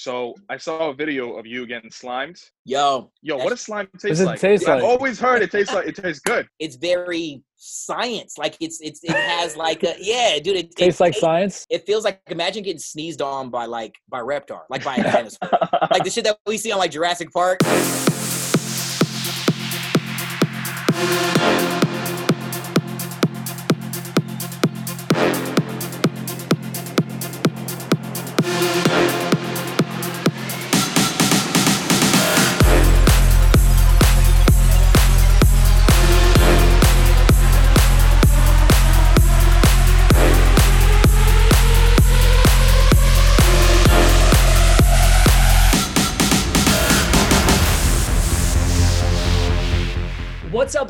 So I saw a video of you getting slimed. Yo, Yo, what does slime taste Does it like? taste I've like? always heard it tastes like it tastes good. it's very science. Like it's it's it has like a yeah, dude. It, Tastes it, like it, science. it feels like imagine getting sneezed on by like by Reptar, like by a dinosaur, like the shit that we see on like Jurassic Park.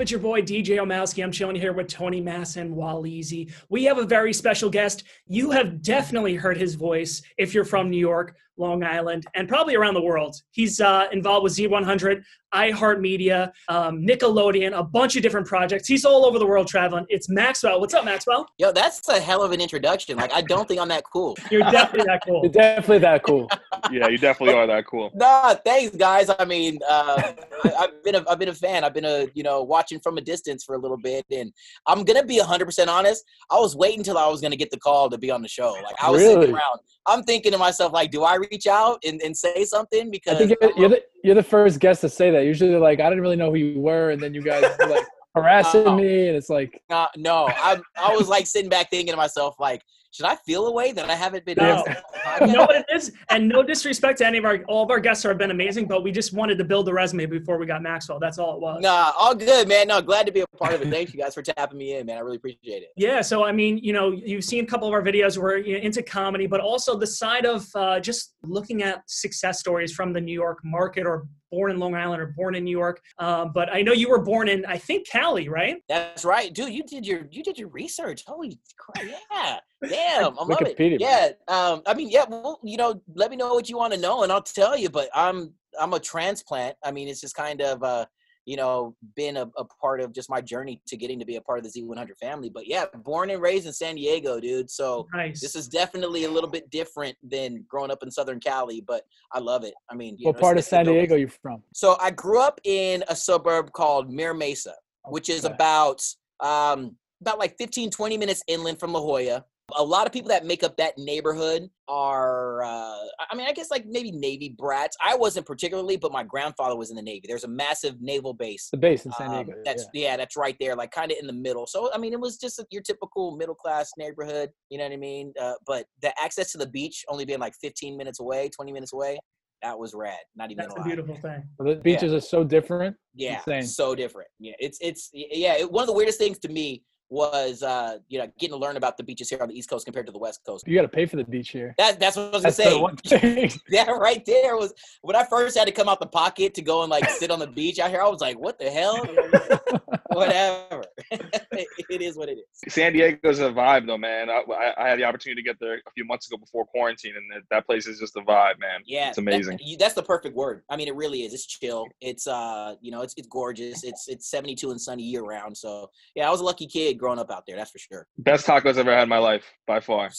It's your boy DJ Omowski. I'm chilling here with Tony Mass and Waleezy. We have a very special guest. You have definitely heard his voice if you're from New York, Long Island, and probably around the world. He's uh, involved with Z100, iHeartMedia, um, Nickelodeon, a bunch of different projects. He's all over the world traveling. It's Maxwell. What's up, Maxwell? Yo, that's a hell of an introduction. Like I don't think I'm that cool. You're definitely that cool. You're definitely that cool. Yeah, you definitely are that cool. Nah, thanks, guys. I mean, uh, I, I've been a, I've been a fan. I've been a you know watching from a distance for a little bit, and I'm gonna be 100 percent honest. I was waiting until I was gonna get the call to be on the show. Like I was Really? sitting around. I'm thinking to myself, like, do I reach out and, and say something? Because I think you're, you're the you're the first guest to say that. Usually they're like, I didn't really know who you were, and then you guys like harassing No. me, and it's like, Uh, no, I I was like sitting back thinking to myself, like, should I feel a way that I haven't been? No. asked on the podcast? You know what it is? And no disrespect to any of our, all of our guests have been amazing, but we just wanted to build the resume before we got Maxwell. That's all it was. Nah, all good, man. No, glad to be a part of it. Thank you guys for tapping me in, man. I really appreciate it. Yeah, so I mean, you know, you've seen a couple of our videos where you're into comedy, but also the side of uh, just looking at success stories from the New York market or born in Long Island or born in New York. Um, but I know you were born in, I think, Cali, right? That's right, dude. You did your you did your research. Holy crap! Yeah, damn, I love it. Wikipedia, Yeah, um, I mean, yeah. Well, you know, let me know what you want to know, and I'll tell you. But I'm I'm a transplant. I mean, it's just kind of uh, you know, been a, a part of just my journey to getting to be a part of the Z100 family. But yeah, born and raised in San Diego, dude. So Nice. this is definitely a little bit different than growing up in Southern Cali, but I love it. I mean, you what know, part of it's- it's the San dopest. Diego you from? So I grew up in a suburb called Mira Mesa, which is about um, about like 15, 20 minutes inland from La Jolla. A lot of people that make up that neighborhood are, uh, I mean, I guess like maybe Navy brats. I wasn't particularly, but my grandfather was in the Navy. There's a massive naval base. the base in San um, Diego. that's yeah. that's right there, like kind of in the middle. So I mean, it was just your typical middle class neighborhood. You know what I mean? Uh, but the access to the beach only being like 15 minutes away, 20 minutes away, that was rad. Not even That's gonna a beautiful thing. yeah. the beaches are so different. Yeah, Insane. so different. Yeah, it's it's yeah. It, one of the weirdest things to me was uh you know getting to learn about the beaches here on the East Coast compared to the West Coast. You got to pay for the beach here. That that's what I was gonna That's say. That right there was when I first had to come out the pocket to go and like sit on the beach out here. I was like, what the hell? Whatever. it is what it is. San Diego's a vibe, though, man. I, I, I had the opportunity to get there a few months ago before quarantine, and that, that place is just a vibe, man. Yeah, it's that- amazing. you- that's the perfect word. I mean, it really is. It's chill. It's uh, you know, it's it's gorgeous. It's it's 72 and sunny year round. So yeah, I was a lucky kid growing up out there. That's for sure. Best tacos I've ever had in my life, by far.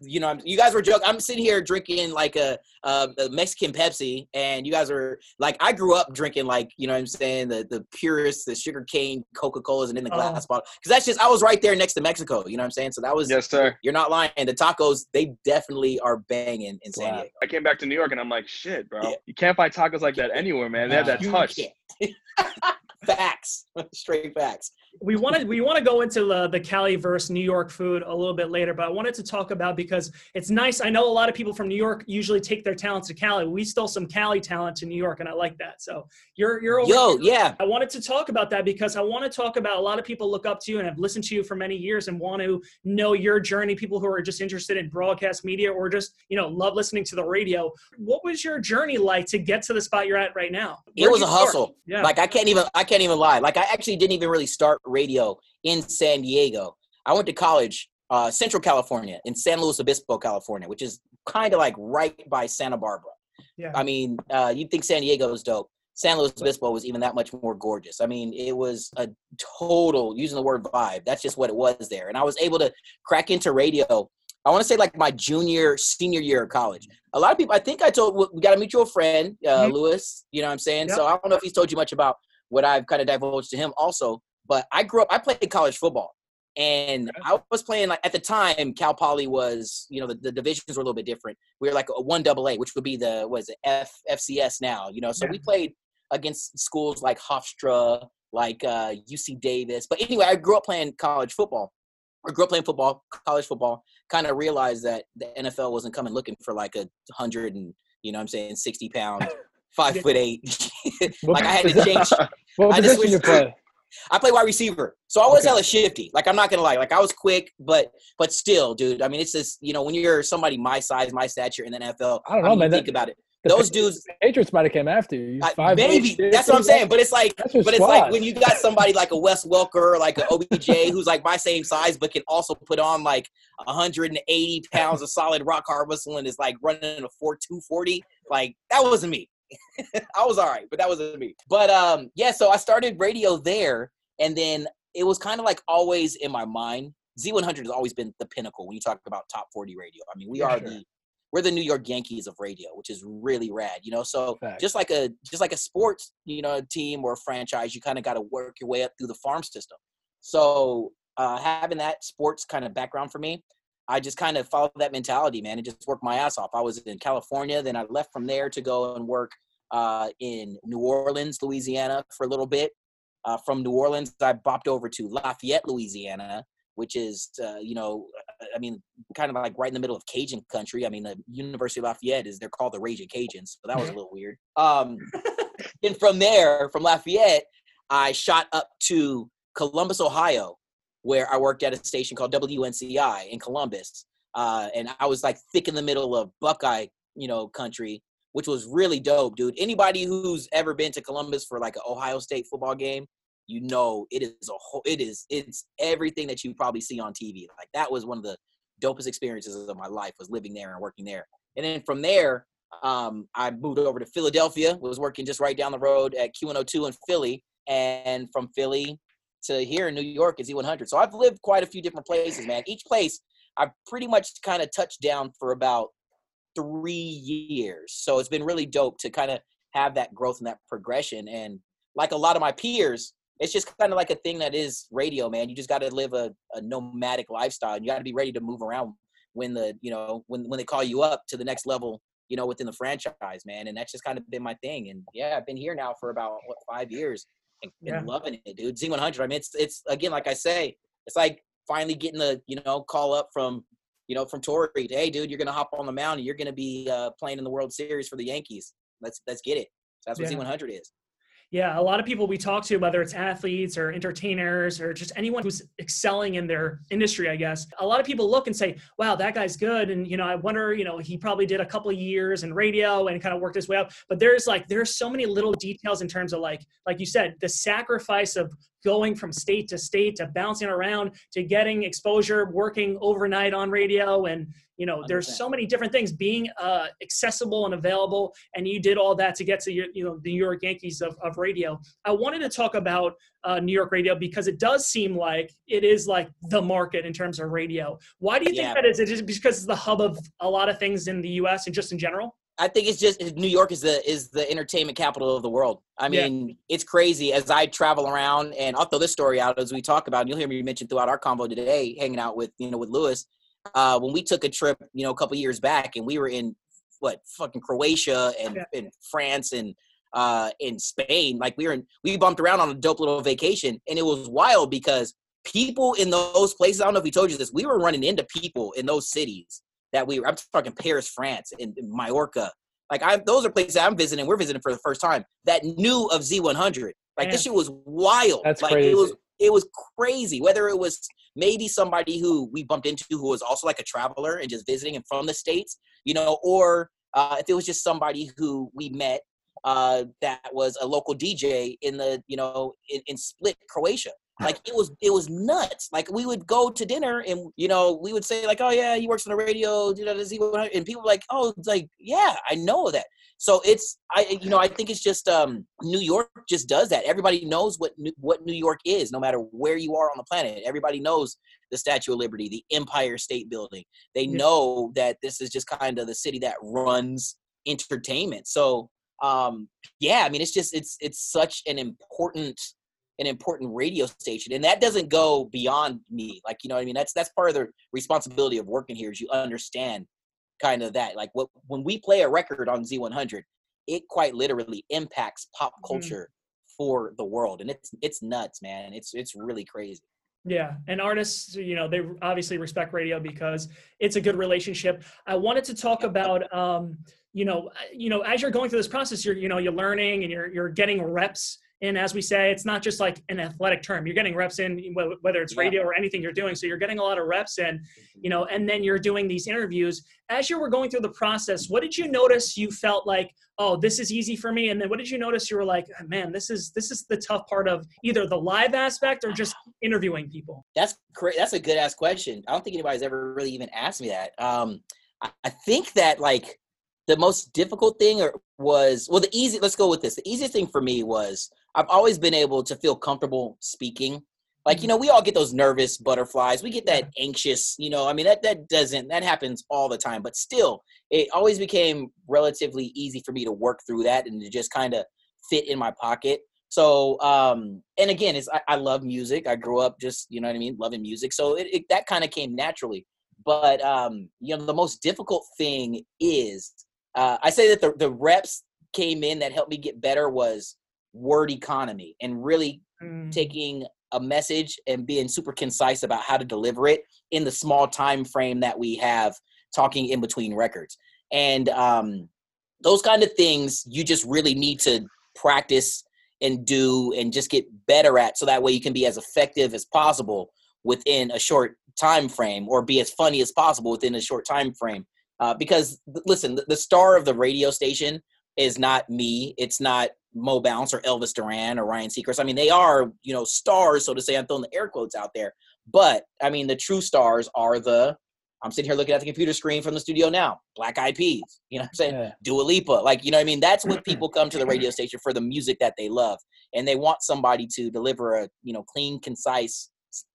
you know, I'm, you guys were joking. I'm sitting here drinking like a, a, a Mexican Pepsi, and you guys are like, I grew up drinking like, you know, what I'm saying the the purest, the sugar cane Coca Colas, and in the glass bottle. Because that's just I was right there next to Mexico. You know what I'm saying? So that was. Yes, sir. You're not lying. And The tacos, they definitely are banging in San Wow. Diego. I came back to New York, and I'm like, shit, bro. Yeah. You can't find tacos like that anywhere, man. They have that touch. facts, straight facts. we wanted we want to go into the, the Cali versus New York food a little bit later, but I wanted to talk about because it's nice. I know a lot of people from New York usually take their talents to Cali. We stole some Cali talent to New York, and I like that. So you're you're over Yo, here. yeah, I wanted to talk about that because I want to talk about a lot of people look up to you and have listened to you for many years and want to know your journey. People who are just interested in broadcast media or just you know love listening to the radio. What was your journey like to get to the spot you're at right now? it Where'd was a start? hustle. Yeah. Like I can't even I can't even lie. Like I actually didn't even really start radio in San Diego. I went to college, uh, Central California, in San Luis Obispo, California, which is kind of like right by Santa Barbara. Yeah. I mean, uh, you'd think San Diego is dope. San Luis Obispo was even that much more gorgeous. I mean, it was a total using the word vibe. That's just what it was there. And I was able to crack into radio I want to say like my junior, senior year of college. A lot of people, I think I told, we got a mutual friend, uh, Mhm. Lewis, you know what I'm saying? Yep. So I don't know if he's told you much about what I've kind of divulged to him also, but I grew up, I played college football. And I was playing like at the time, Cal Poly was, you know, the, the divisions were a little bit different. We were like a one double A, which would be the was it F FCS now, you know. So we played against schools like Hofstra, like uh, UC Davis. But anyway, I grew up playing college football. I grew up playing football, college football. Kind of realized that the NFL wasn't coming looking for like a hundred and you know what I'm saying sixty pound, five foot eight. Like I had to change. What I position you play? I play wide receiver, so I was Okay. hella shifty. Like I'm not gonna lie, like I was quick, but but still, dude. I mean, it's just you know when you're somebody my size, my stature in the NFL. I don't know, mean, man. Think That- about it. Those dudes, Patriots might have came after you. I, maybe eight, that's what I'm saying. But it's like, but it's like when you got somebody like a Wes Welker, like an OBJ, who's like my same size, but can also put on like 180 pounds of solid rock hard whistle and is like running a 4 240. Like that wasn't me. I was all right, but that wasn't me. But um, yeah, so I started radio there, and then it was kind of like always in my mind. Z100 has always been the pinnacle when you talk about top 40 radio. I mean, we Yeah, are sure. the we're the New York Yankees of radio, which is really rad, you know. So Facts. just like a just like a sports, you know, team or franchise, you kind of got to work your way up through the farm system. So uh, having that sports kind of background for me, I just kind of followed that mentality, man, and just worked my ass off. I was in California, then I left from there to go and work uh, in New Orleans, Louisiana, for a little bit. Uh, from New Orleans, I bopped over to Lafayette, Louisiana, which is, uh, you know, I mean, kind of like right in the middle of Cajun country. I mean, the University of Lafayette is they're called the Raging Cajuns, so that was a little weird. Um, and from there, from Lafayette, I shot up to Columbus, Ohio, where I worked at a station called WNCI in Columbus, uh, and I was like thick in the middle of Buckeye, you know, country, which was really dope, dude. Anybody who's ever been to Columbus for like an Ohio State football game, you know it is a whole it is it's everything that you probably see on TV. Like that was one of the dopest experiences of my life was living there and working there. And then from there, um, I moved over to Philadelphia, was working just right down the road at Q102 in Philly. And from Philly to here in New York is Z100. So I've lived quite a few different places, man. Each place I've pretty much kind of touched down for about three years. So it's been really dope to kind of have that growth and that progression. And like a lot of my peers, it's just kind of like a thing that is radio, man. You just got to live a, a nomadic lifestyle. And you got to be ready to move around when the you know when when they call you up to the next level, you know, within the franchise, man. And that's just kind of been my thing. And yeah, I've been here now for about what five years and Yeah. loving it, dude. Z100. I mean, it's it's again, like I say, it's like finally getting the you know call up from you know from Tory. Hey, dude, you're gonna hop on the mound. and You're gonna be uh, playing in the World Series for the Yankees. Let's let's get it. So that's what Yeah. Z100 is. Yeah, a lot of people we talk to, whether it's athletes or entertainers or just anyone who's excelling in their industry, I guess, a lot of people look and say, wow, that guy's good. And, you know, I wonder, you know, he probably did a couple years in radio and kind of worked his way up. But there's like, there's so many little details in terms of like, like you said, the sacrifice of going from state to state to bouncing around to getting exposure, working overnight on radio. And, you know, there's so many different things being uh, accessible and available. And you did all that to get to your, you know, the New York Yankees of, of radio. I wanted to talk about uh, New York radio because it does seem like it is like the market in terms of radio. Why do you think Yeah. that is? Is it because it's the hub of a lot of things in the U.S. and just in general? I think it's just New York is the is the entertainment capital of the world. I Yeah. mean, it's crazy as I travel around, and I'll throw this story out as we talk about. And you'll hear me mention throughout our convo today, hanging out with you know with Lewis. Uh, when we took a trip, you know, a couple years back, and we were in what fucking Croatia and, Yeah. and France and uh, in Spain. Like we were in, we bumped around on a dope little vacation, and it was wild because people in those places. I don't know if we told you this. We were running into people in those cities that we were. I'm talking Paris, France, and, and Mallorca. Like I, those are places I'm visiting. We're visiting for the first time that knew of Z100. Like this shit was wild. That's like it was crazy. It was crazy. Whether it was maybe somebody who we bumped into who was also like a traveler and just visiting and from the states, you know, or uh, if it was just somebody who we met uh, that was a local DJ in the you know in, in Split, Croatia. Like it was it was nuts. Like we would go to dinner and you know we would say like, oh yeah, he works on the radio. And people like, oh, it's like yeah, I know that. So it's I you know I think it's just um, New York just does that. Everybody knows what New, what New York is, no matter where you are on the planet. Everybody knows the Statue of Liberty, the Empire State Building. They know that this is just kind of the city that runs entertainment. So um, yeah, I mean it's just it's it's such an important an important radio station, and that doesn't go beyond me. Like you know what I mean? That's that's part of the responsibility of working here is you understand kind of that. Like what when we play a record on Z100, it quite literally impacts pop Mhm. culture for the world, and it's it's nuts, man. It's it's really crazy. Yeah, and artists, you know, they obviously respect radio because it's a good relationship. I wanted to talk about, um, you know, you know, as you're going through this process, you're, you know, you're learning and you're you're getting reps in, as we say. It's not just like an athletic term. You're getting reps in, whether it's Yeah. radio or anything you're doing. So you're getting a lot of reps in, you know, and then you're doing these interviews. As you were going through the process, what did you notice? You felt like, oh, this is easy for me, and then what did you notice? You were like, man, this is this is the tough part of either the live aspect or just interviewing people. That's great. That's a good ass question. I don't think anybody's ever really even asked me that. Um, I, I think that like the most difficult thing or was well the easy. Let's go with this. The easiest thing for me was I've always been able to feel comfortable speaking. Like you know, we all get those nervous butterflies. We get that anxious. You know, I mean that that doesn't that happens all the time. But still, it always became relatively easy for me to work through that and to just kind of fit in my pocket. So, um, and again, it's I, I love music. I grew up just you know what I mean, loving music. So it, it that kind of came naturally. But um, you know, the most difficult thing is uh, I say that the the reps came in that helped me get better was word economy and really Mm. taking a message and being super concise about how to deliver it in the small time frame that we have talking in between records. And um, those kind of things you just really need to practice and do and just get better at so that way you can be as effective as possible within a short time frame or be as funny as possible within a short time frame. Uh, because listen the, the star of the radio station is not me. It's not Mo Bounce or Elvis Duran or Ryan Seacrest. I mean, they are, you know, stars, so to say. I'm throwing the air quotes out there. But I mean, the true stars are the I'm sitting here looking at the computer screen from the studio now. Black Eyed Peas. You know what I'm saying? Yeah. Dua Lipa. Like, you know what I mean? That's what people come to the radio station for the music that they love. And they want somebody to deliver a, you know, clean, concise,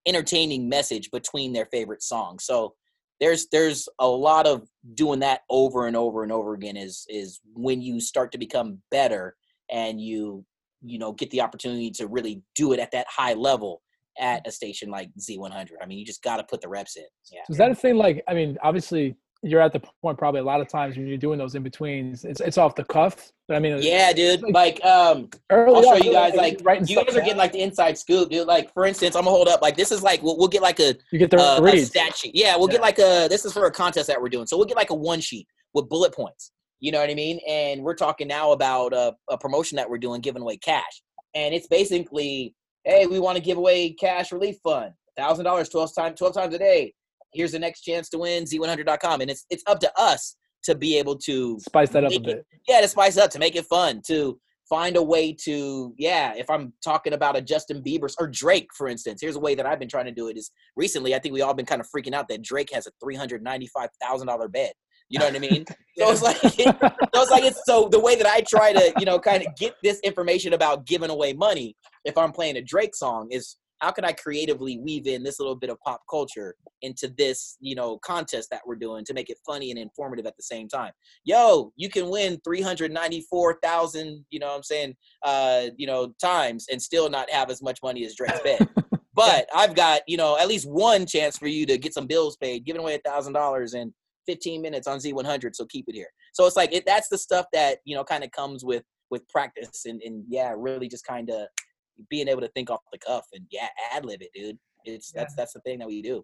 entertaining message between their favorite songs. So there's there's a lot of doing that over and over and over again is is when you start to become better and you you know get the opportunity to really do it at that high level at a station like Z100. I mean, you just got to put the reps in. Yeah. So is that a thing? Like, I mean, obviously, you're at the point probably a lot of times when you're doing those in betweens. It's it's off the cuff, but I mean, Yeah, dude. Like, um, early I'll show you guys. Like, you guys are getting like the inside scoop, dude. Like, for instance, I'm gonna hold up. Like, this is like we'll, we'll get like a you get the uh, a reads. stat sheet. Yeah, we'll get like a. This is for a contest that we're doing, so we'll get like a one sheet with bullet points. You know what I mean? And we're talking now about a, a promotion that we're doing, giving away cash, and it's basically, hey, we want to give away cash relief fund, thousand dollars, twelve times, twelve times a day. Here's the next chance to win, z100.com, and it's it's up to us to be able to Spice that up a make it- bit. yeah, to spice it up, to make it fun, to find a way to, yeah, if I'm talking about a Justin Bieber or Drake, for instance, here's a way that I've been trying to do it is recently, I think we all been kind of freaking out that Drake has a $395,000 bed. You know what I mean? So it's like, so it's like, it's so the way that I try to, you know, kind of get this information about giving away money if I'm playing a Drake song is how can I creatively weave in this little bit of pop culture into this, you know, contest that we're doing to make it funny and informative at the same time? Yo, you can win 394,000, you know what I'm saying, uh, you know, times and still not have as much money as Drake's bed. but I've got, you know, at least one chance for you to get some bills paid, giving away a thousand dollars in 15 minutes on Z100. So keep it here. So it's like, it, that's the stuff that, you know, kind of comes with, with practice and, and yeah, really just kind of being able to think off the cuff and yeah, ad lib it, dude. It's that's that's the thing that we do.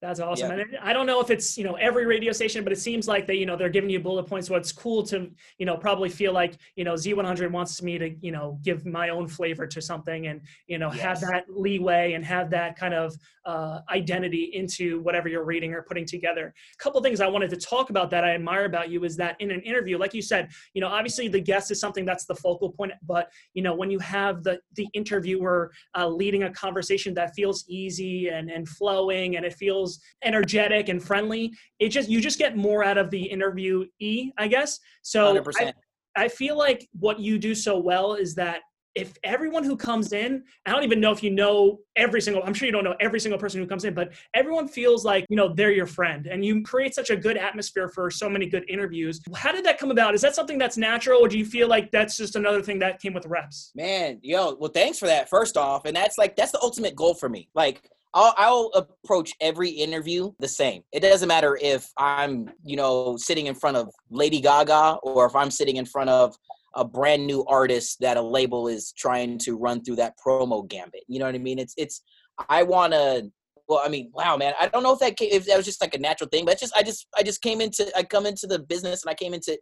That's awesome. Yeah. And I don't know if it's, you know, every radio station, but it seems like they, you know, they're giving you bullet points. So it's cool to, you know, probably feel like, you know, Z100 wants me to, you know, give my own flavor to something and, you know, have that leeway and have that kind of uh, identity into whatever you're reading or putting together. A couple things I wanted to talk about that I admire about you is that in an interview, like you said, you know, obviously the guest is something that's the focal point, but, you know, when you have the, the interviewer uh, leading a conversation that feels easy and, and flowing and it feels energetic and friendly it just you just get more out of the interviewee i guess so 100%. I feel like what you do so well is that if everyone who comes in, I don't even know if you know every single, I'm sure you don't know every single person who comes in, but everyone feels like, you know, they're your friend and you create such a good atmosphere for so many good interviews. How did that come about? Is that something that's natural or do you feel like that's just another thing that came with reps? Man, yo, well, thanks for that, first off. And that's like, that's the ultimate goal for me. Like, I'll, I'll approach every interview the same. It doesn't matter if I'm, you know, sitting in front of Lady Gaga or if I'm sitting in front of a brand new artist that a label is trying to run through that promo gambit. You know what I mean? It's it's I want to well, I mean, wow, man. I don't know if that came, if that was just like a natural thing, but just I just I just came into I come into the business and I came into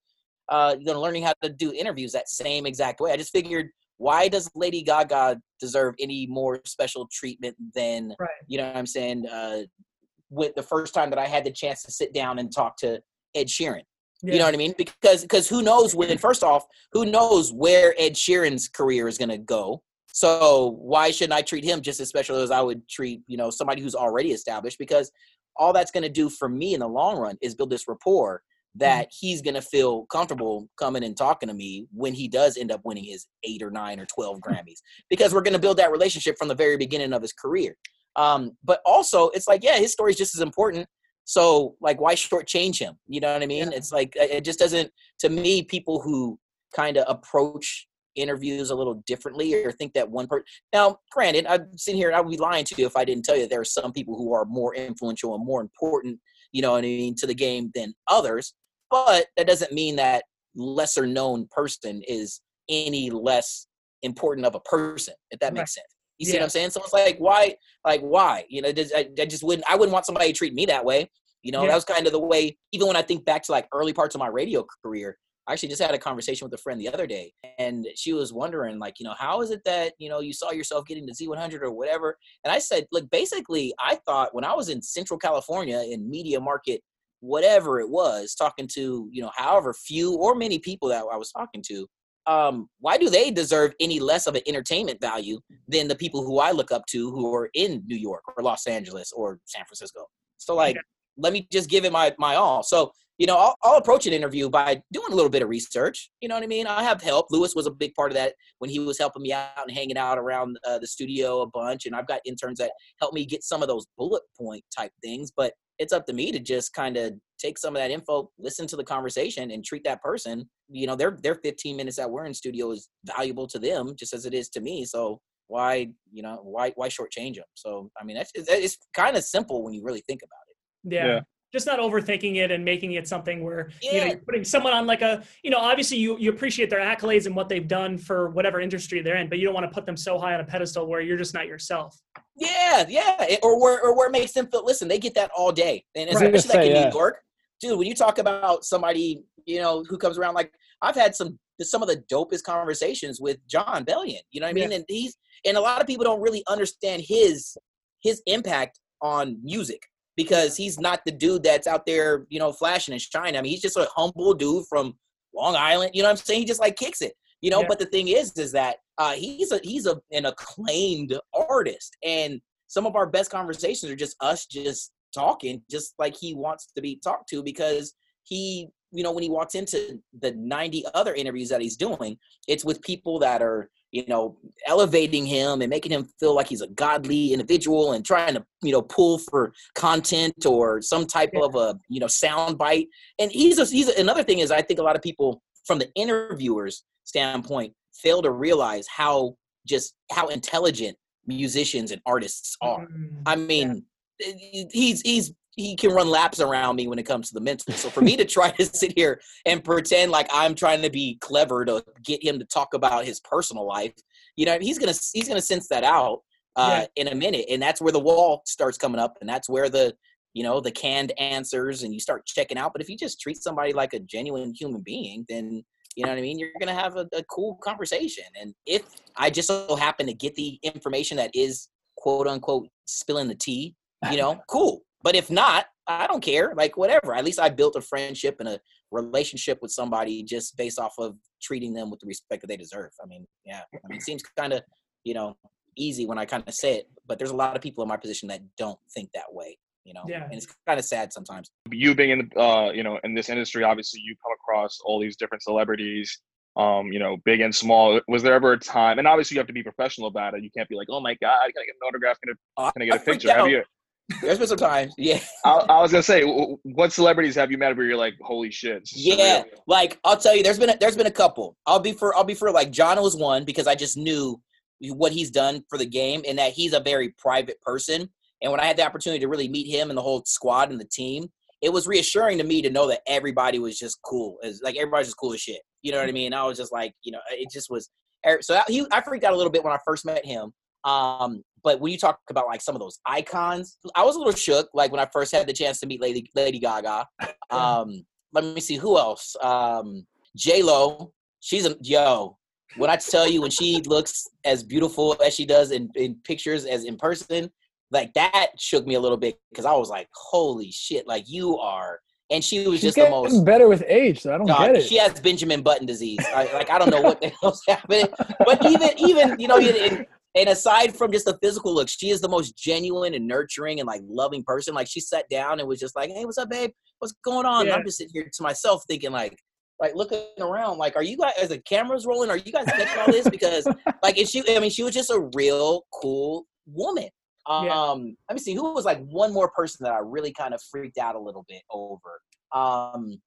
uh you know learning how to do interviews that same exact way. I just figured why does Lady Gaga deserve any more special treatment than right. you know what I'm saying? Uh, with the first time that I had the chance to sit down and talk to Ed Sheeran. Yeah. You know what I mean? Because because who knows when first off, who knows where Ed Sheeran's career is gonna go. So why shouldn't I treat him just as special as I would treat, you know, somebody who's already established? Because all that's gonna do for me in the long run is build this rapport that mm-hmm. he's gonna feel comfortable coming and talking to me when he does end up winning his eight or nine or twelve Grammys. Because we're gonna build that relationship from the very beginning of his career. Um, but also it's like, yeah, his story is just as important so like, why shortchange him? You know what I mean? Yeah. It's like it just doesn't. To me, people who kind of approach interviews a little differently or think that one person. Now, granted, I'm sitting here and I would be lying to you if I didn't tell you there are some people who are more influential and more important. You know what I mean to the game than others. But that doesn't mean that lesser known person is any less important of a person. If that right. makes sense. You see what I'm saying? So it's like, why, like, why? You know, I, I just wouldn't, I wouldn't want somebody to treat me that way. You know, yeah. that was kind of the way, even when I think back to like early parts of my radio career, I actually just had a conversation with a friend the other day, and she was wondering, like, you know, how is it that, you know, you saw yourself getting to Z100 or whatever? And I said, look, basically, I thought when I was in Central California in media market, whatever it was, talking to, you know, however few or many people that I was talking to, um, why do they deserve any less of an entertainment value than the people who I look up to who are in New York or Los Angeles or San Francisco? So like, let me just give it my my all. So you know, I'll, I'll, approach an interview by doing a little bit of research. You know what I mean? I have help. Lewis was a big part of that when he was helping me out and hanging out around uh, the studio a bunch. And I've got interns that help me get some of those bullet point type things. But it's up to me to just kind of take some of that info, listen to the conversation, and treat that person. You know, their their 15 minutes that we're in studio is valuable to them just as it is to me. So why, you know, why why shortchange them? So I mean, that's it's kind of simple when you really think about it. Yeah. yeah. Just not overthinking it and making it something where yeah. you know you're putting someone on like a you know obviously you you appreciate their accolades and what they've done for whatever industry they're in, but you don't want to put them so high on a pedestal where you're just not yourself. Yeah, yeah, or where or where it makes them feel. Listen, they get that all day, and especially like in yeah. New York, dude. When you talk about somebody, you know, who comes around, like I've had some some of the dopest conversations with Jon Bellion. You know what I mean? Yeah. And he's and a lot of people don't really understand his his impact on music because he's not the dude that's out there, you know, flashing and shining. I mean, he's just a humble dude from Long Island. You know what I'm saying? He just like kicks it. You know, yeah. but the thing is, is that uh, he's a he's a an acclaimed artist, and some of our best conversations are just us just talking, just like he wants to be talked to, because he, you know, when he walks into the 90 other interviews that he's doing, it's with people that are you know, elevating him and making him feel like he's a godly individual and trying to, you know, pull for content or some type yeah. of a, you know, sound bite. And he's a, he's a, another thing is I think a lot of people from the interviewers standpoint fail to realize how just how intelligent musicians and artists are. Mm-hmm. I mean, yeah. he's he's he can run laps around me when it comes to the mental. So for me to try to sit here and pretend like I'm trying to be clever to get him to talk about his personal life, you know, he's gonna he's gonna sense that out uh, yeah. in a minute, and that's where the wall starts coming up, and that's where the you know the canned answers and you start checking out. But if you just treat somebody like a genuine human being, then you know what I mean? You're going to have a, a cool conversation. And if I just so happen to get the information that is quote unquote spilling the tea, you know, cool. But if not, I don't care. Like whatever. At least I built a friendship and a relationship with somebody just based off of treating them with the respect that they deserve. I mean, yeah. I mean, it seems kind of, you know, easy when I kind of say it, but there's a lot of people in my position that don't think that way you know yeah. and it's kind of sad sometimes you being in uh you know in this industry obviously you come across all these different celebrities um, you know, big and small. Was there ever a time? And obviously, you have to be professional about it. You can't be like, "Oh my god, can I get an autograph? Can I, can I get a picture?" Have you? There's been some times, yeah. I, I, was gonna say, what celebrities have you met where you're like, "Holy shit"? Yeah, like I'll tell you, there's been a, there's been a couple. I'll be for I'll be for like Jon was one because I just knew what he's done for the game and that he's a very private person. And when I had the opportunity to really meet him and the whole squad and the team, it was reassuring to me to know that everybody was just cool. As like everybody's just cool as shit. You know what I mean? I was just like, you know, it just was. So he, I freaked out a little bit when I first met him. Um, but when you talk about like some of those icons, I was a little shook. Like when I first had the chance to meet Lady Lady Gaga. Um, let me see who else. Um, J Lo. She's a yo. When I tell you, when she looks as beautiful as she does in, in pictures as in person, like that shook me a little bit because I was like, holy shit, like you are. And she was She's just the most better with age, so I don't get it. She has Benjamin Button disease. I, like I don't know what the hell's happening, but even even you know, and, and aside from just the physical look, she is the most genuine and nurturing and like loving person. Like she sat down and was just like, "Hey, what's up, babe? What's going on?" Yeah. I'm just sitting here to myself thinking like, like looking around, like, are you guys as the cameras rolling? Are you guys catching all this? Because like, and she, I mean, she was just a real cool woman. Um, yeah. let me see who was like one more person that I really kind of freaked out a little bit over. Um,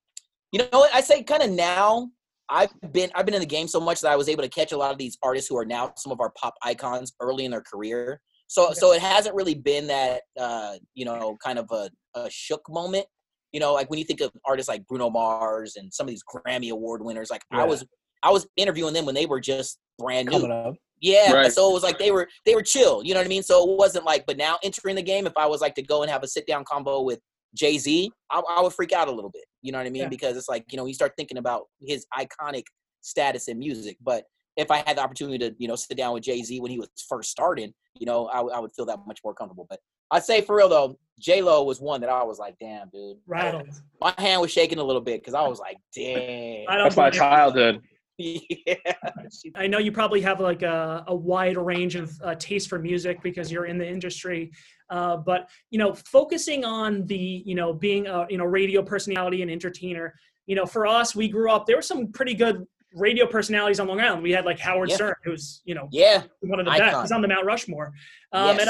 you know what I say? Kind of now I've been I've been in the game so much that I was able to catch a lot of these artists who are now some of our pop icons early in their career. So okay. so it hasn't really been that uh, you know kind of a, a shook moment. You know, like when you think of artists like Bruno Mars and some of these Grammy Award winners, like yeah. I was I was interviewing them when they were just brand new. Yeah, right. so it was like they were they were chill. You know what I mean? So it wasn't like, but now entering the game, if I was like to go and have a sit down combo with Jay Z, I, I, would freak out a little bit. You know what I mean? Yeah. Because it's like you know you start thinking about his iconic status in music. But if I had the opportunity to you know sit down with Jay Z when he was first starting, you know I, I would feel that much more comfortable. But I'd say for real though, J Lo was one that I was like, damn, dude. Right. My hand was shaking a little bit because I was like, damn. That's my childhood. yeah. I know you probably have like a, a wide range of uh, taste for music because you're in the industry. Uh, but you know, focusing on the you know being a you know radio personality and entertainer. You know, for us, we grew up. There were some pretty good radio personalities on Long Island. We had like Howard yeah. Stern, who's you know yeah one of the Icon. best. He's on the Mount Rushmore. Um, yes. And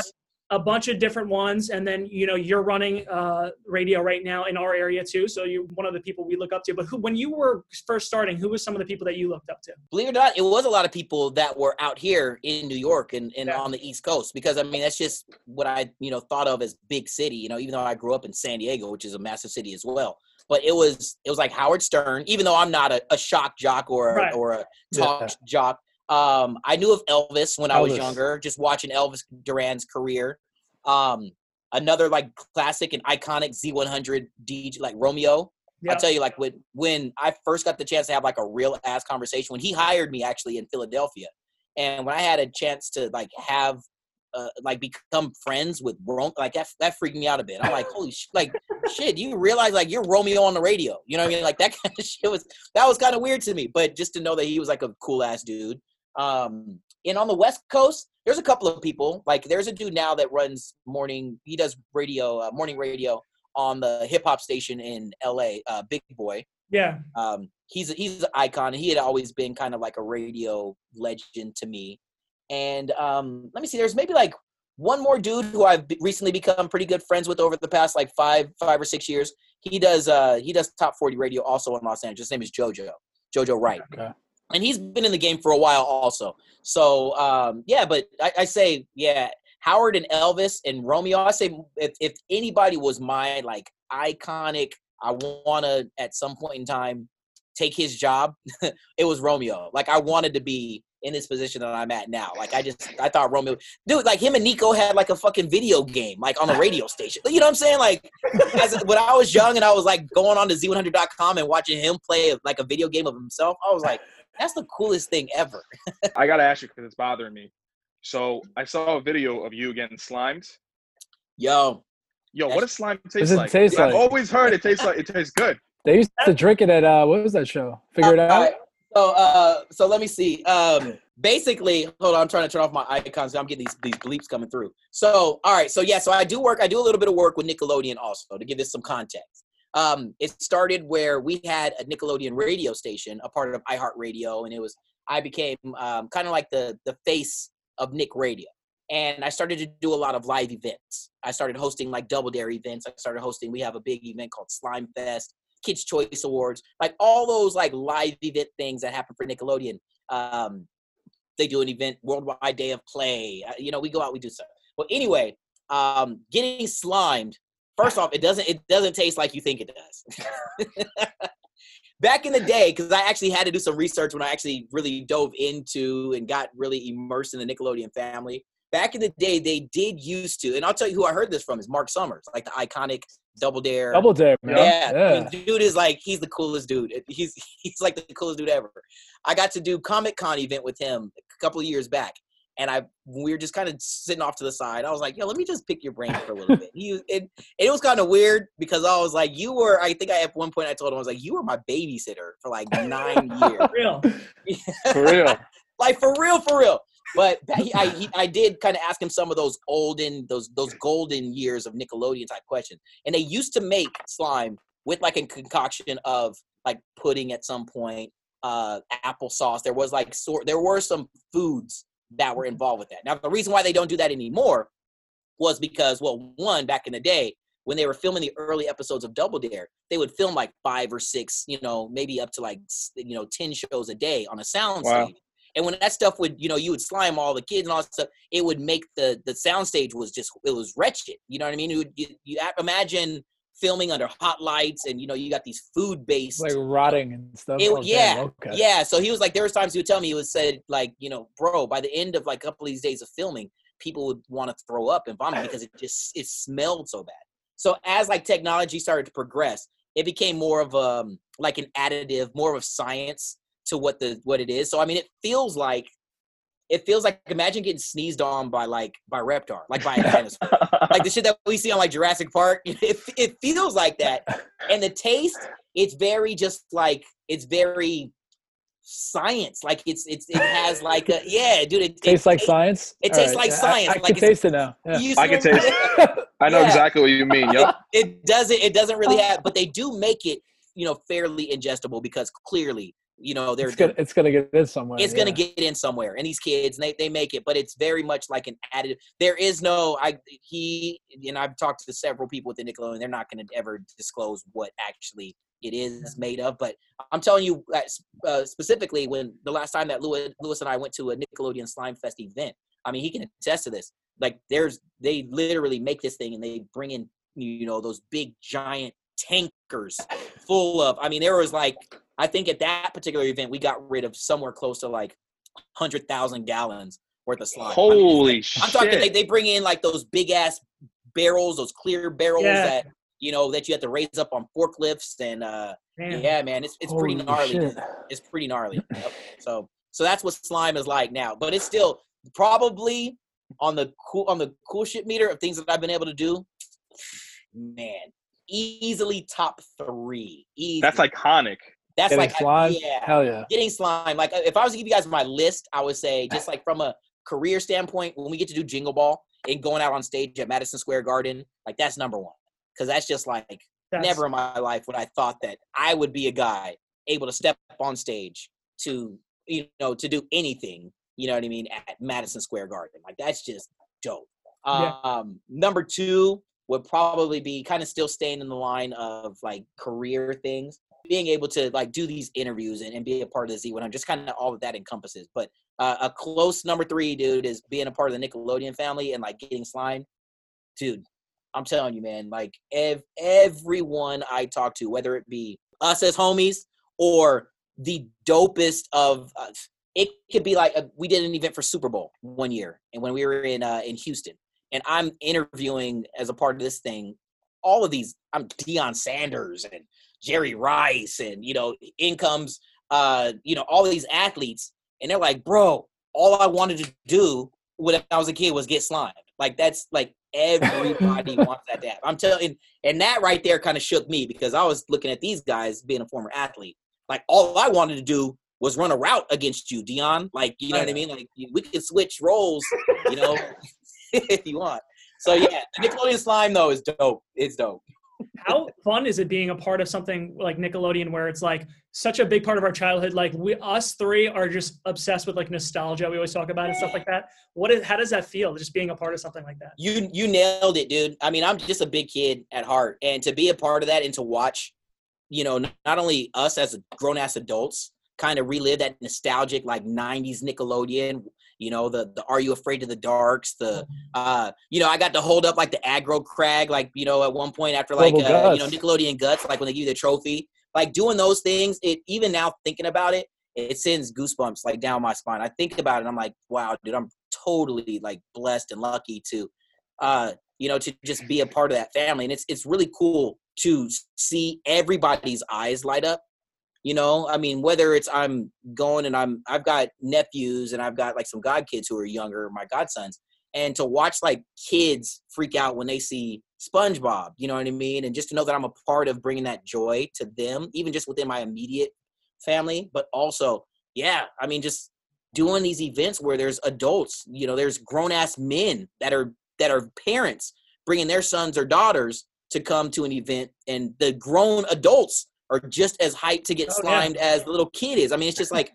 a bunch of different ones and then you know you're running uh, radio right now in our area too so you're one of the people we look up to but who, when you were first starting who was some of the people that you looked up to believe it or not it was a lot of people that were out here in new york and, and yeah. on the east coast because i mean that's just what i you know thought of as big city you know even though i grew up in san diego which is a massive city as well but it was it was like howard stern even though i'm not a, a shock jock or, right. or a talk yeah. jock um, I knew of Elvis when Elvis. I was younger, just watching Elvis Duran's career. Um, another like classic and iconic Z100 DJ like Romeo. Yep. I'll tell you, like when when I first got the chance to have like a real ass conversation when he hired me actually in Philadelphia, and when I had a chance to like have uh, like become friends with Rome, like that that freaked me out a bit. I'm like, holy sh- like shit, you realize like you're Romeo on the radio, you know what I mean? Like that kind of shit was that was kind of weird to me, but just to know that he was like a cool ass dude. Um, and on the West Coast, there's a couple of people. Like there's a dude now that runs morning. He does radio, uh, morning radio on the hip hop station in L.A. Uh, Big Boy. Yeah. Um, he's he's an icon. He had always been kind of like a radio legend to me. And um, let me see. There's maybe like one more dude who I've recently become pretty good friends with over the past like five five or six years. He does uh he does top 40 radio also in Los Angeles. His name is Jojo. Jojo Wright. Okay and he's been in the game for a while also. So um, yeah, but I, I, say yeah, Howard and Elvis and Romeo. I say if, if anybody was my like iconic, I want to at some point in time take his job. it was Romeo. Like I wanted to be in this position that I'm at now. Like I just I thought Romeo, dude, like him and Nico had like a fucking video game, like on a radio station. You know what I'm saying? Like as, when I was young and I was like going on to Z100.com and watching him play like a video game of himself, I was like, that's the coolest thing ever. I gotta ask you because it's bothering me. So I saw a video of you getting slimed. Yo. Yo, what does slime taste like? Taste I've like? always heard it tastes like it tastes good. They used to drink it at uh what was that show? Figure it out. So uh so let me see. Um basically, hold on, I'm trying to turn off my icons. I'm getting these these bleeps coming through. So all right, so yeah, so I do work, I do a little bit of work with Nickelodeon also to give this some context. Um, it started where we had a Nickelodeon radio station, a part of iHeartRadio, and it was I became um, kind of like the the face of Nick Radio. And I started to do a lot of live events. I started hosting like Double Dare events. I started hosting. We have a big event called Slime Fest, Kids Choice Awards, like all those like live event things that happen for Nickelodeon. Um, they do an event, Worldwide Day of Play. Uh, you know, we go out, we do stuff. But anyway, um, getting slimed. First off, it doesn't it doesn't taste like you think it does. Back in the day, because I actually had to do some research when I actually really dove into and got really immersed in the Nickelodeon family. Back in the day, they did used to, and I'll tell you who I heard this from is Mark Summers, like the iconic Double Dare. Double Dare, man. Yeah, yeah. I mean, dude is like he's the coolest dude. He's he's like the coolest dude ever. I got to do Comic Con event with him a couple of years back, and I we were just kind of sitting off to the side. I was like, "Yo, let me just pick your brain for a little bit." He it, it was kind of weird because I was like, "You were." I think I at one point I told him I was like, "You were my babysitter for like nine years." For real. for real. like for real, for real. But he, I he, I did kind of ask him some of those olden those those golden years of Nickelodeon type questions, and they used to make slime with like a concoction of like pudding at some point, uh, applesauce. There was like sort there were some foods that were involved with that. Now, the reason why they don't do that anymore was because, well, one, back in the day, when they were filming the early episodes of Double Dare, they would film like five or six, you know, maybe up to like, you know, 10 shows a day on a sound wow. stage. And when that stuff would, you know, you would slime all the kids and all that stuff, it would make the the sound stage was just it was wretched. You know what I mean? It would, you, you imagine filming under hot lights and you know you got these food based like rotting and stuff? It, oh, yeah okay. yeah. So he was like there was times he would tell me he would say like you know bro by the end of like a couple of these days of filming people would want to throw up and vomit because it just it smelled so bad. So as like technology started to progress it became more of um like an additive more of science to what the what it is. So i mean it feels like it feels like imagine getting sneezed on by like by Reptar, like by a dinosaur, like the shit that we see on like Jurassic Park. It, it feels like that, and the taste, it's very just like it's very science. Like it's it's it has like a yeah, dude. It, tastes it, like science. It tastes right. like science. I, I like can taste it now. Yeah. I can taste. it. I know yeah. exactly what you mean. Yep. It, it doesn't. It doesn't really have, but they do make it you know fairly ingestible because clearly you know they're it's gonna, it's gonna get in somewhere it's yeah. gonna get in somewhere and these kids they, they make it but it's very much like an additive there is no i he and i've talked to several people with the nickelodeon they're not gonna ever disclose what actually it is made of but i'm telling you uh, specifically when the last time that lewis, lewis and i went to a nickelodeon slime fest event i mean he can attest to this like there's they literally make this thing and they bring in you know those big giant tankers full of i mean there was like I think at that particular event, we got rid of somewhere close to like 100,000 gallons worth of slime. Holy I mean, shit. I'm talking, they, they bring in like those big ass barrels, those clear barrels yeah. that, you know, that you have to raise up on forklifts. And uh, yeah, man, it's, it's pretty gnarly. Shit. It's pretty gnarly. Yep. So, so that's what slime is like now, but it's still probably on the cool, on the cool shit meter of things that I've been able to do. Man, easily top three. Easily. That's iconic. That's getting like slime? yeah, hell yeah, getting slime. Like if I was to give you guys my list, I would say just like from a career standpoint, when we get to do Jingle Ball and going out on stage at Madison Square Garden, like that's number one because that's just like that's... never in my life would I thought that I would be a guy able to step on stage to you know to do anything. You know what I mean at Madison Square Garden. Like that's just dope. Yeah. Um, number two would probably be kind of still staying in the line of like career things being able to like do these interviews and, and be a part of the Z100, just kind of all of that encompasses. But uh, a close number three, dude, is being a part of the Nickelodeon family and like getting slime. Dude, I'm telling you, man, like ev- everyone I talk to, whether it be us as homies or the dopest of, uh, it could be like a, we did an event for Super Bowl one year, and when we were in uh, in Houston, and I'm interviewing as a part of this thing, all of these. I'm Deion Sanders and Jerry Rice and you know in comes uh you know all these athletes and they're like bro all I wanted to do when I was a kid was get slimed like that's like everybody wants that to I'm telling and that right there kind of shook me because I was looking at these guys being a former athlete. Like all I wanted to do was run a route against you Deion. Like you know what I mean? Like we could switch roles you know if you want so yeah the Nickelodeon slime though is dope it's dope how fun is it being a part of something like Nickelodeon where it's like such a big part of our childhood? Like we, us three are just obsessed with like nostalgia. We always talk about and stuff like that. What is, how does that feel? Just being a part of something like that. You, you nailed it, dude. I mean, I'm just a big kid at heart and to be a part of that and to watch, you know, not only us as grown ass adults kind of relive that nostalgic like 90s Nickelodeon you know the the are you afraid of the darks? The mm-hmm. uh you know i got to hold up like the aggro crag like you know at one point after like uh, you know nickelodeon guts like when they give you the trophy. Like doing those things it even now thinking about it it sends goosebumps like down my spine. I think about it i'm like wow dude i'm totally like blessed and lucky to uh you know to just be a part of that family. And it's it's really cool to see everybody's eyes light up you know i mean whether it's i'm going and i'm i've got nephews and i've got like some god kids who are younger my godsons and to watch like kids freak out when they see spongebob you know what i mean? And just to know that i'm a part of bringing that joy to them even just within my immediate family but also yeah i mean just doing these events where there's adults you know there's grown ass men that are that are parents bringing their sons or daughters to come to an event and the grown adults are just as hyped to get oh, slimed yeah. as the little kid is. I mean, it's just like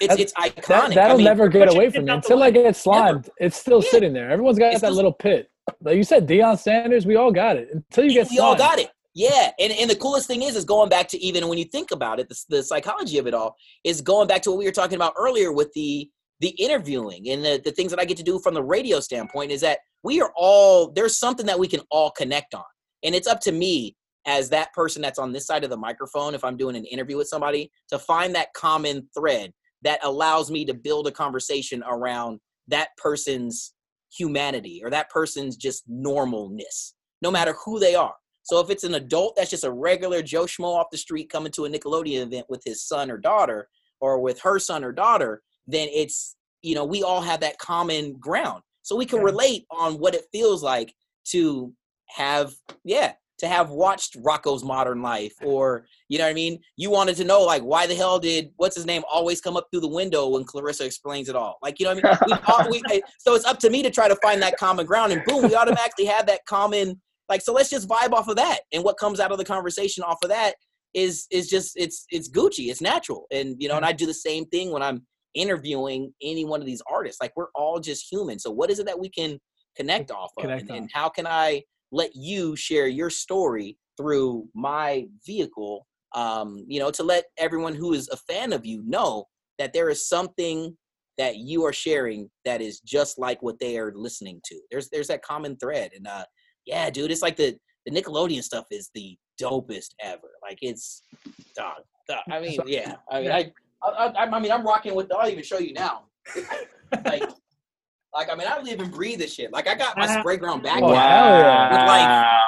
it's it's iconic. That, will I mean, never get away from me until I get slimed. Never. It's still yeah. sitting there. Everyone's got it's that little pit. Like you said, Deion Sanders, we all got it. Until you get we all got it. Yeah, and and the coolest thing is, is going back to even when you think about it, the, the psychology of it all is going back to what we were talking about earlier with the the interviewing and the, the things that I get to do from the radio standpoint is that we are all there's something that we can all connect on, and it's up to me as that person that's on this side of the microphone, if I'm doing an interview with somebody, to find that common thread that allows me to build a conversation around that person's humanity or that person's just normalness, no matter who they are. So if it's an adult that's just a regular Joe Schmo off the street coming to a Nickelodeon event with his son or daughter or with her son or daughter, then it's, you know, we all have that common ground. So we can relate on what it feels like to have, yeah, to have watched Rocko's Modern Life or you know what I mean? You wanted to know like why the hell did what's his name always come up through the window when Clarissa explains it all? Like you know what I mean? we, we, so it's up to me to try to find that common ground and boom, we automatically have that common like so let's just vibe off of that. And what comes out of the conversation off of that is is just it's it's Gucci, it's natural. And you know, and I do the same thing when I'm interviewing any one of these artists. Like we're all just human. So what is it that we can connect off of? Connect and, and how can I let you share your story through my vehicle um, you know to let everyone who is a fan of you know that there is something that you are sharing that is just like what they are listening to. There's there's that common thread and uh yeah dude it's like the the nickelodeon stuff is the dopest ever. Like it's dog, dog i mean yeah i mean I, I i mean i'm rocking with i'll even show you now. Like like, I mean, I live and breathe this shit. Like, I got my Sprayground back. Wow. With like,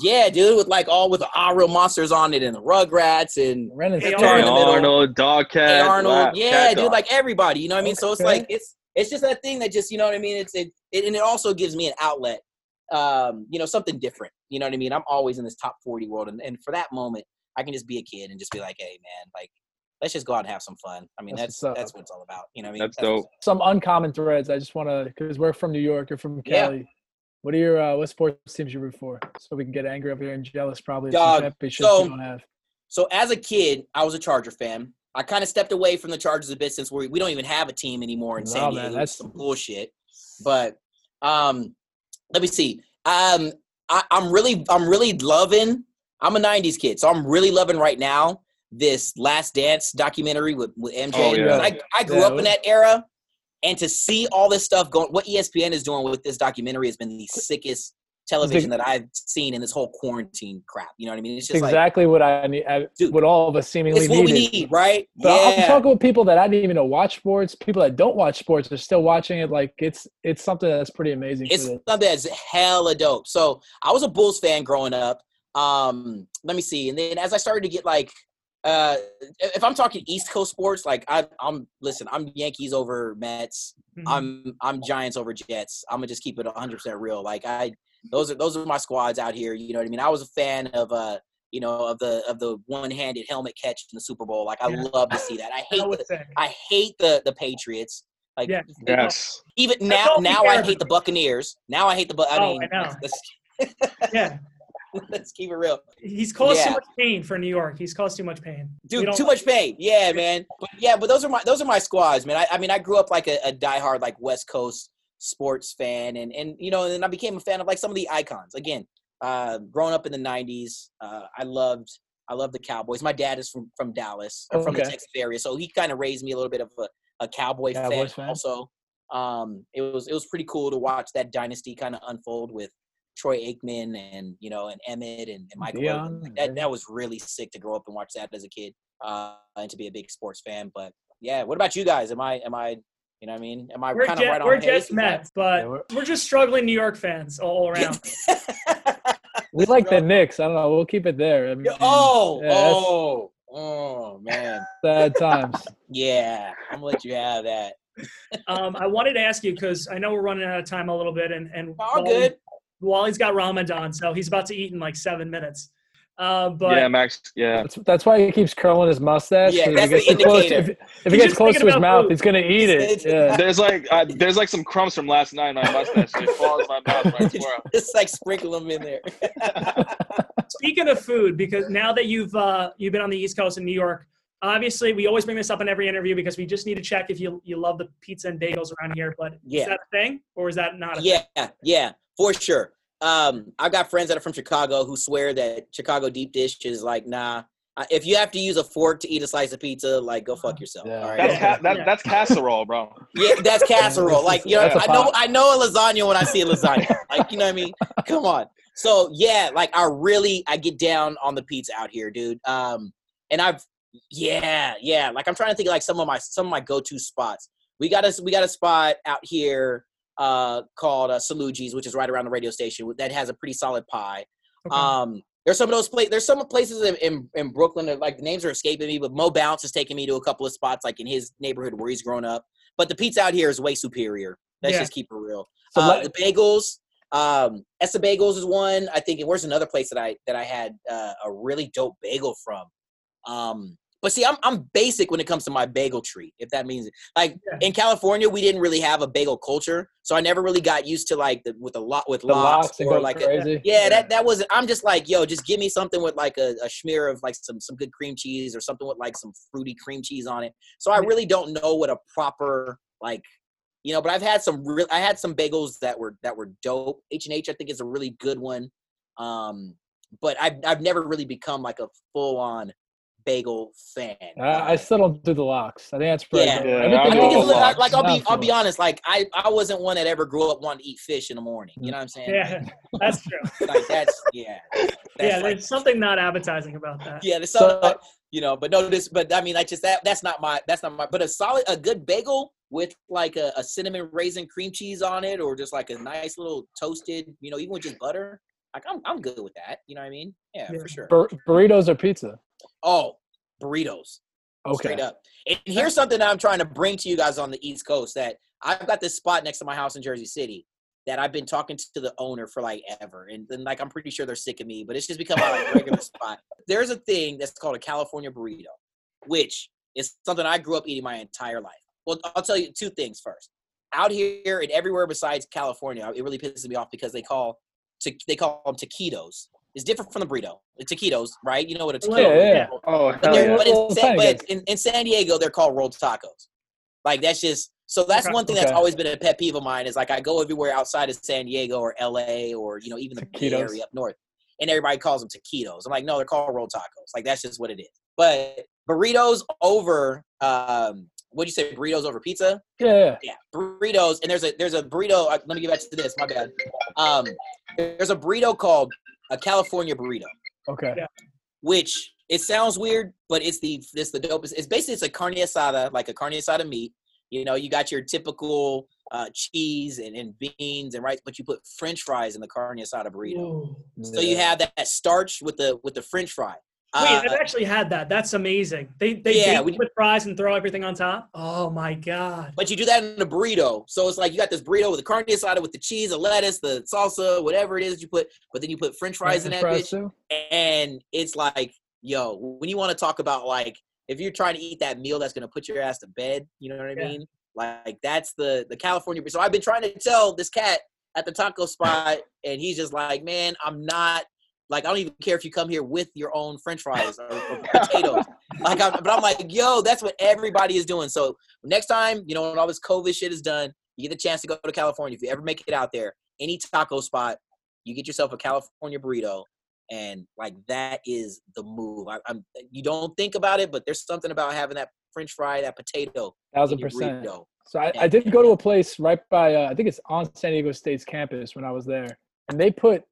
yeah, dude, with like all with the all real monsters on it and the Rugrats and hey, Arnold, Dog Cat, hey, Arnold, yeah, Cat dude, dog. like everybody. You know what I mean? Okay. So it's like it's it's just that thing that just you know what I mean. It's it, it and it also gives me an outlet. Um, you know, something different. You know what I mean? I'm always in this top 40 world, and, and for that moment, I can just be a kid and just be like, hey, man, like let's just go out and have some fun. I mean, that's that's, that's what it's all about. You know, what I mean, that's, that's dope. Some uncommon threads. I just want to because we're from New York. You're from Cali. Yeah. What are your uh, what sports teams you root for? So we can get angry over here and jealous probably. Dog, so, you don't have. So as a kid, I was a Charger fan. I kind of stepped away from the Chargers a bit since we we don't even have a team anymore in no, San Diego. Man, that's some bullshit. But um, let me see. Um, I, I'm really I'm really loving. I'm a '90s kid, so I'm really loving right now this Last Dance documentary with, with MJ. Oh, yeah. I, I grew yeah. up in that era, and to see all this stuff going, what ESPN is doing with this documentary has been the sickest television that I've seen in this whole quarantine crap. You know what I mean? It's just exactly like, what I need. Dude, what all of us seemingly it's what needed. we need, right? But yeah. I'm talking with people that I didn't even know watch sports. People that don't watch sports are still watching it. Like it's it's something that's pretty amazing. It's something that's hella dope. So I was a Bulls fan growing up. Um, let me see, and then as I started to get like uh, if I'm talking East Coast sports, like I, am listen, I'm Yankees over Mets. Mm-hmm. I'm I'm Giants over Jets. I'm gonna just keep it 100 percent real. Like I, those are those are my squads out here. You know what I mean? I was a fan of uh, you know, of the of the one-handed helmet catch in the Super Bowl. Like I yeah. love to see that. I hate the, I hate the the Patriots. Like yeah. yes, even now now I hate the Buccaneers. Now I hate the. I oh, I know. yeah Let's keep it real. He's caused Yeah. too much pain for New York. He's caused too much pain. Dude, don't- too much pain. Yeah, man. But yeah, but those are my those are my squads, man. I, I mean, I grew up like a, a diehard like West Coast sports fan, and and you know, and then I became a fan of like some of the icons. Again, uh, growing up in the '90s, uh, I loved I loved the Cowboys. My dad is from from Dallas, or from the Texas area, so he kind of raised me a little bit of a, a Cowboy Cowboys fan. fan. Also, um, it was it was pretty cool to watch that dynasty kind of unfold with Troy Aikman and you know and Emmett and, and Michael. Deion Irvin. Like, and that that was really sick to grow up and watch that as a kid uh, and to be a big sports fan. But yeah, what about you guys? Am I am I you know what I mean? Am I We're, kind Jet- of right on we're pace Jets Mets, but Yeah, we're- we're just struggling New York fans all around. We like the Knicks. I don't know. We'll keep it there. I mean, oh yeah, oh oh man sad times. yeah I'm gonna let you have that. um, I wanted to ask you because I know we're running out of time a little bit, and and All good. Wally's got Ramadan, so he's about to eat in like seven minutes. Uh, but yeah, Max. Yeah. That's, that's why he keeps curling his mustache. Yeah, 'cause if that's he gets the close, indicator. if, if He's he gets close to his mouth, food. he's gonna eat it. Yeah. There's like uh, there's like some crumbs from last night in my mustache. It falls in my mouth. Right tomorrow. Just like sprinkle them in there. Speaking of food, because now that you've uh, you've been on the East Coast in New York, obviously we always bring this up in every interview because we just need to check if you you love the pizza and bagels around here. But Yeah. is that a thing or is that not? A Yeah, yeah, for sure. Um, I've got friends that are from Chicago who swear that Chicago deep dish is like, nah. Uh, If you have to use a fork to eat a slice of pizza, like go fuck yourself. Yeah. All right. That's ca- that, that's casserole, bro. Yeah, that's casserole. Like you know, That's a I know. I know a lasagna when I see a lasagna. Like you know what I mean? Come on. So yeah, like I really I get down on the pizza out here, dude. Um, and I've yeah yeah like I'm trying to think of like some of my some of my go to spots. We got us we got a spot out here uh called uh, Salugi's, which is right around the radio station that has a pretty solid pie. Okay. Um, there's some of those places. There's some places in, in, in Brooklyn that like the names are escaping me, but Mo Bounce has taken me to a couple of spots like in his neighborhood where he's grown up. But the pizza out here is way superior. Let's Yeah. just keep it real. So uh, the bagels, um, Ess-a-Bagels is one. I think. Where's another place that I that I had uh, a really dope bagel from? Um, but see, I'm I'm basic when it comes to my bagel tree. If that means it. Like Yeah. in California, we didn't really have a bagel culture, so I never really got used to like the with a lot with the lox or like a, crazy. yeah, that that wasn't. I'm just like, yo, just give me something with like a, a smear of like some some good cream cheese or something with like some fruity cream cheese on it. So I really don't know what a proper like, you know. But I've had some real. I had some bagels that were that were dope. H and H, I think, is a really good one. Um, but I've I've never really become like a full on bagel fan. I, I still don't do the locks. I think that's pretty. Yeah. dope. Yeah, Everything I, I think it's like, like I'll be I'll be honest. Like I I wasn't one that ever grew up wanting to eat fish in the morning. You know what I'm saying? yeah, that's true. Like that's yeah. That's yeah, like- there's something not appetizing about that. yeah, there's So- some, you know, but no, this, but I mean, like just that, that's not my, that's not my, but a solid, a good bagel with like a, a cinnamon raisin cream cheese on it, or just like a nice little toasted, you know, even with just butter. Like I'm, I'm good with that. You know what I mean? Yeah, Yeah. for sure. Bur- burritos or pizza. Oh, burritos, Okay. straight up. And here's something that I'm trying to bring to you guys on the East Coast that I've got this spot next to my house in Jersey City that I've been talking to the owner for like ever, and then like I'm pretty sure they're sick of me, but it's just become my like, regular spot. There's a thing that's called a California burrito, which is something I grew up eating my entire life. Well, I'll tell you two things first. Out here and everywhere besides California, it really pisses me off because they call to they call them taquitos. It's different from the burrito. The taquitos, right? You know what a taquito Yeah, yeah. Oh But, hell yeah. but, in, San, but in, in San Diego, they're called rolled tacos. Like that's just so. That's Okay. one thing that's Okay. always been a pet peeve of mine. Is like I go everywhere outside of San Diego or L.A. or you know even the Bay Taquitos. Area up north, and everybody calls them taquitos. I'm like, no, they're called rolled tacos. Like that's just what it is. But burritos over, um, what'd you say? Burritos over pizza? Yeah, yeah. yeah, burritos. And there's a there's a burrito. Uh, let me get back to this. My bad. Um, there's a burrito called a California burrito, Okay. Yeah. which it sounds weird, but it's the it's the dopest. It's basically it's a carne asada, like a carne asada meat. You know, you got your typical uh, cheese and, and beans and rice, but you put French fries in the carne asada burrito. Ooh. So you have that, that starch with the with the French fry. Wait, Uh, I've actually had that. That's amazing. They they Yeah, bake we- it with fries and throw everything on top. Oh my god. But you do that in a burrito. So it's like you got this burrito with the carne asada with the cheese, the lettuce, the salsa, whatever it is you put, but then you put french fries in that French bitch. too? And it's like, yo, when you want to talk about like if you're trying to eat that meal that's gonna put your ass to bed, you know what I Yeah. mean? Like that's the the California. So I've been trying to tell this cat at the taco spot, and he's just like, man, I'm not Like I don't even care if you come here with your own French fries or, or potatoes. like, I'm, but I'm like, yo, that's what everybody is doing. So next time, you know, when all this COVID shit is done, you get the chance to go to California. If you ever make it out there, any taco spot, you get yourself a California burrito, and like that is the move. I, am you don't think about it, but there's something about having that French fry, that potato, thousand percent. So I, I, did go to a place right by uh, I think it's on San Diego State's campus when I was there, and they put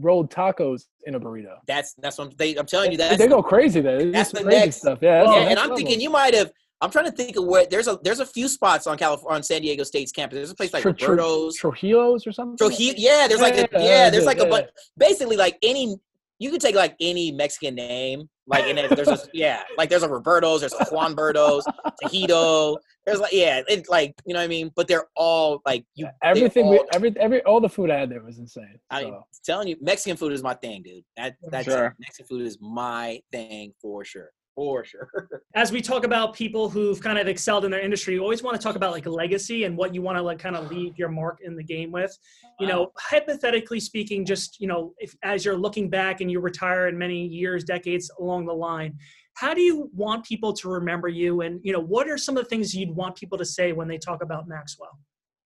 rolled tacos in a burrito. That's that's what I'm, they, I'm telling you. That they go crazy there. That's the crazy next, stuff. Yeah, yeah and I'm level. thinking you might have. I'm trying to think of where there's a there's a few spots on California on San Diego State's campus. There's a place like Tr- Roberto's, Trujillo's or something. Trujillo, yeah. There's like a, yeah. There's like a but basically like any you could take like any Mexican name, like and there's a yeah, like there's a Roberto's, there's a Juanberto's, Tajito. There's like yeah, it's like you know what I mean. But they're all like you. Everything, all, we, every every all the food I had there was insane. So. I'm telling you, Mexican food is my thing, dude. That that's sure. Mexican food is my thing for sure for sure. As we talk about people who've kind of excelled in their industry, you always want to talk about like legacy and what you want to like kind of leave your mark in the game with. You know, hypothetically speaking, just you know, if as you're looking back and you retire in many years, decades along the line, how do you want people to remember you? And you know, what are some of the things you'd want people to say when they talk about Maxwell?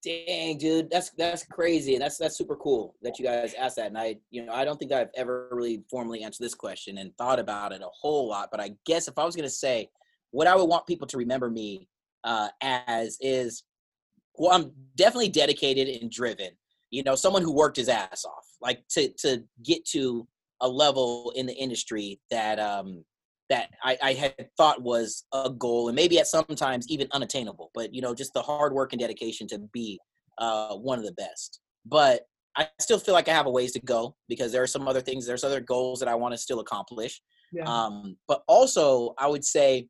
Dang, dude, that's that's crazy. And that's that's super cool that you guys asked that. And I, you know, I don't think I've ever really formally answered this question and thought about it a whole lot. But I guess if I was gonna say what I would want people to remember me uh, as is, well, I'm definitely dedicated and driven. You know, someone who worked his ass off, like to to get to a level in the industry that um that I, I, had thought was a goal and maybe at sometimes even unattainable but you know just the hard work and dedication to be uh, one of the best but i still feel like i have a ways to go because there are some other things there's other goals that i want to still accomplish yeah. um, but also i would say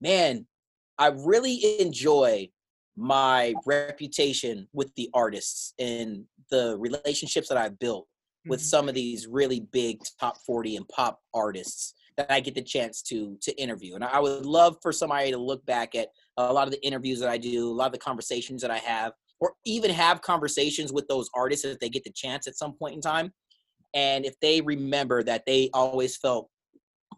man i really enjoy my reputation with the artists and the relationships that i've built with mm-hmm. some of these really big top 40 and pop artists that I get the chance to to interview. And I would love for somebody to look back at a lot of the interviews that I do, a lot of the conversations that I have, or even have conversations with those artists if they get the chance at some point in time. And if they remember that they always felt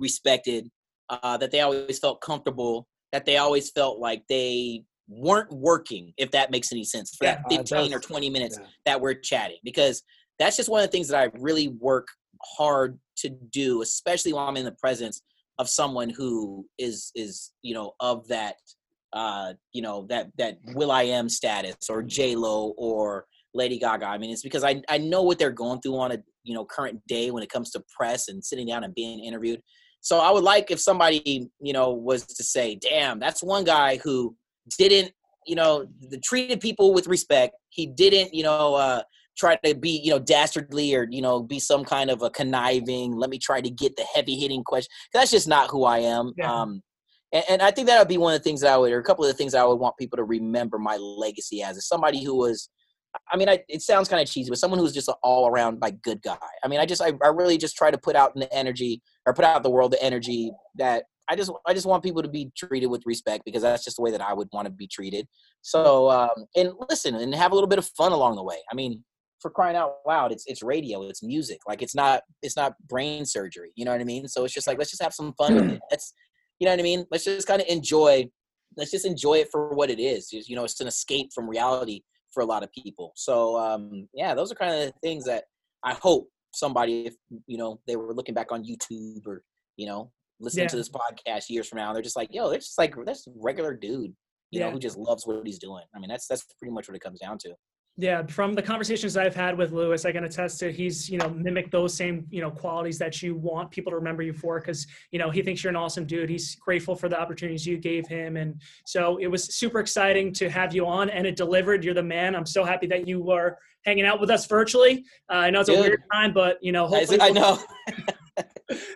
respected, uh, that they always felt comfortable, that they always felt like they weren't working, if that makes any sense, for that 15 uh, or 20 minutes yeah. that we're chatting. Because that's just one of the things that I really work hard to do, especially while I'm in the presence of someone who is is you know of that uh you know that that will.i.am status or j lo or lady gaga. I mean it's because i i know what they're going through on a you know current day when it comes to press and sitting down and being interviewed. So i would like if somebody you know was to say damn that's one guy who didn't you know the, treated people with respect. He didn't you know uh try to be you know dastardly or you know be some kind of a conniving let me try to get the heavy hitting question that's just not who i am yeah. um and, and, i think that would be one of the things that i would or a couple of the things i would want people to remember my legacy as is somebody who was i mean I, it sounds kind of cheesy but someone who's just an all around like good guy i mean i just I, I really just try to put out the energy or put out the world the energy that I just I just want people to be treated with respect because that's just the way that I would want to be treated. So um, and listen and have a little bit of fun along the way. I mean, for crying out loud it's it's radio it's music like it's not it's not brain surgery you know what i mean? So it's just like let's just have some fun with it. Let's you know what i mean? Let's just kind of enjoy let's just enjoy it for what it is you know it's an escape from reality for a lot of people. So um yeah those are kind of the things that i hope somebody if you know they were looking back on youtube or you know listening yeah. to this podcast years from now they're just like yo they're just like that's regular dude you yeah. know who just loves what he's doing. I mean that's that's pretty much what it comes down to yeah, from the conversations I've had with Lewis, I can attest to he's, you know, mimic those same, you know, qualities that you want people to remember you for because, you know, he thinks you're an awesome dude. He's grateful for the opportunities you gave him. And so it was super exciting to have you on and it delivered. You're the man. I'm so happy that you were hanging out with us virtually. Uh, I know it's a weird time, but, you know, hopefully. I know.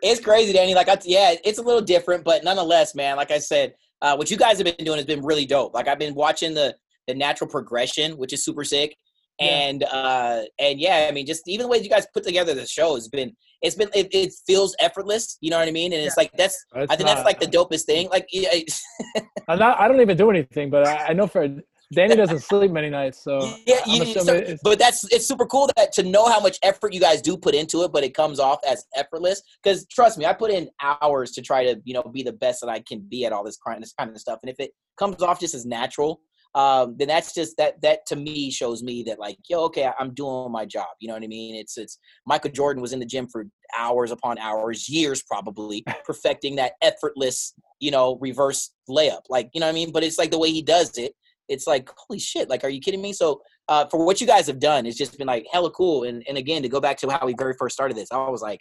it's crazy, Danny. Like, I, yeah, it's a little different, but nonetheless, man, like I said, uh, what you guys have been doing has been really dope. Like, I've been watching the, the natural progression, which is super sick. Yeah. And uh and yeah, I mean, just even the way you guys put together the show has been it's been it, it feels effortless. You know what I mean? And it's yeah. like that's it's I think not, that's like the dopest thing. Like I'm not, I don't even do anything, but I, I know for Danny doesn't sleep many nights, so yeah. You, so, but that's it's super cool that to know how much effort you guys do put into it, but it comes off as effortless. Because trust me, I put in hours to try to you know be the best that I can be at all this kind this kind of stuff, and if it comes off just as natural, um, then that's just that that to me shows me that like yo okay I'm doing my job you know what I mean it's it's Michael Jordan was in the gym for hours upon hours years probably perfecting that effortless you know reverse layup like you know what I mean but it's like the way he does it it's like holy shit like are you kidding me so uh, for what you guys have done it's just been like hella cool and, and again to go back to how we very first started this I was like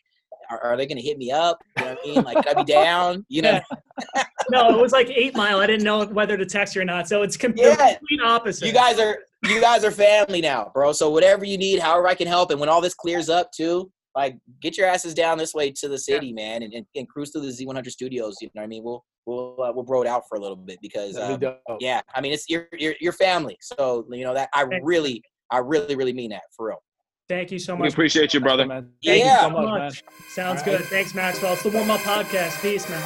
are, are they going to hit me up? You know what I mean? Like, could I be down? You know? no, it was like eight mile. I didn't know whether to text you or not. So it's complete, yeah. complete opposite. You guys are you guys are family now, bro. So whatever you need, however I can help, and when all this clears up too, like get your asses down this way to the city, yeah. man, and, and, and, cruise through the Z100 studios. You know what I mean? We'll we'll uh, we'll bro it out for a little bit because um, yeah, I mean it's your your your family. So you know that I really I really really mean that for real. Thank you so much. We appreciate you, brother. Thank yeah. you so much. Sounds good. Thanks, Maxwell. It's the Warm Up Podcast. Peace, man.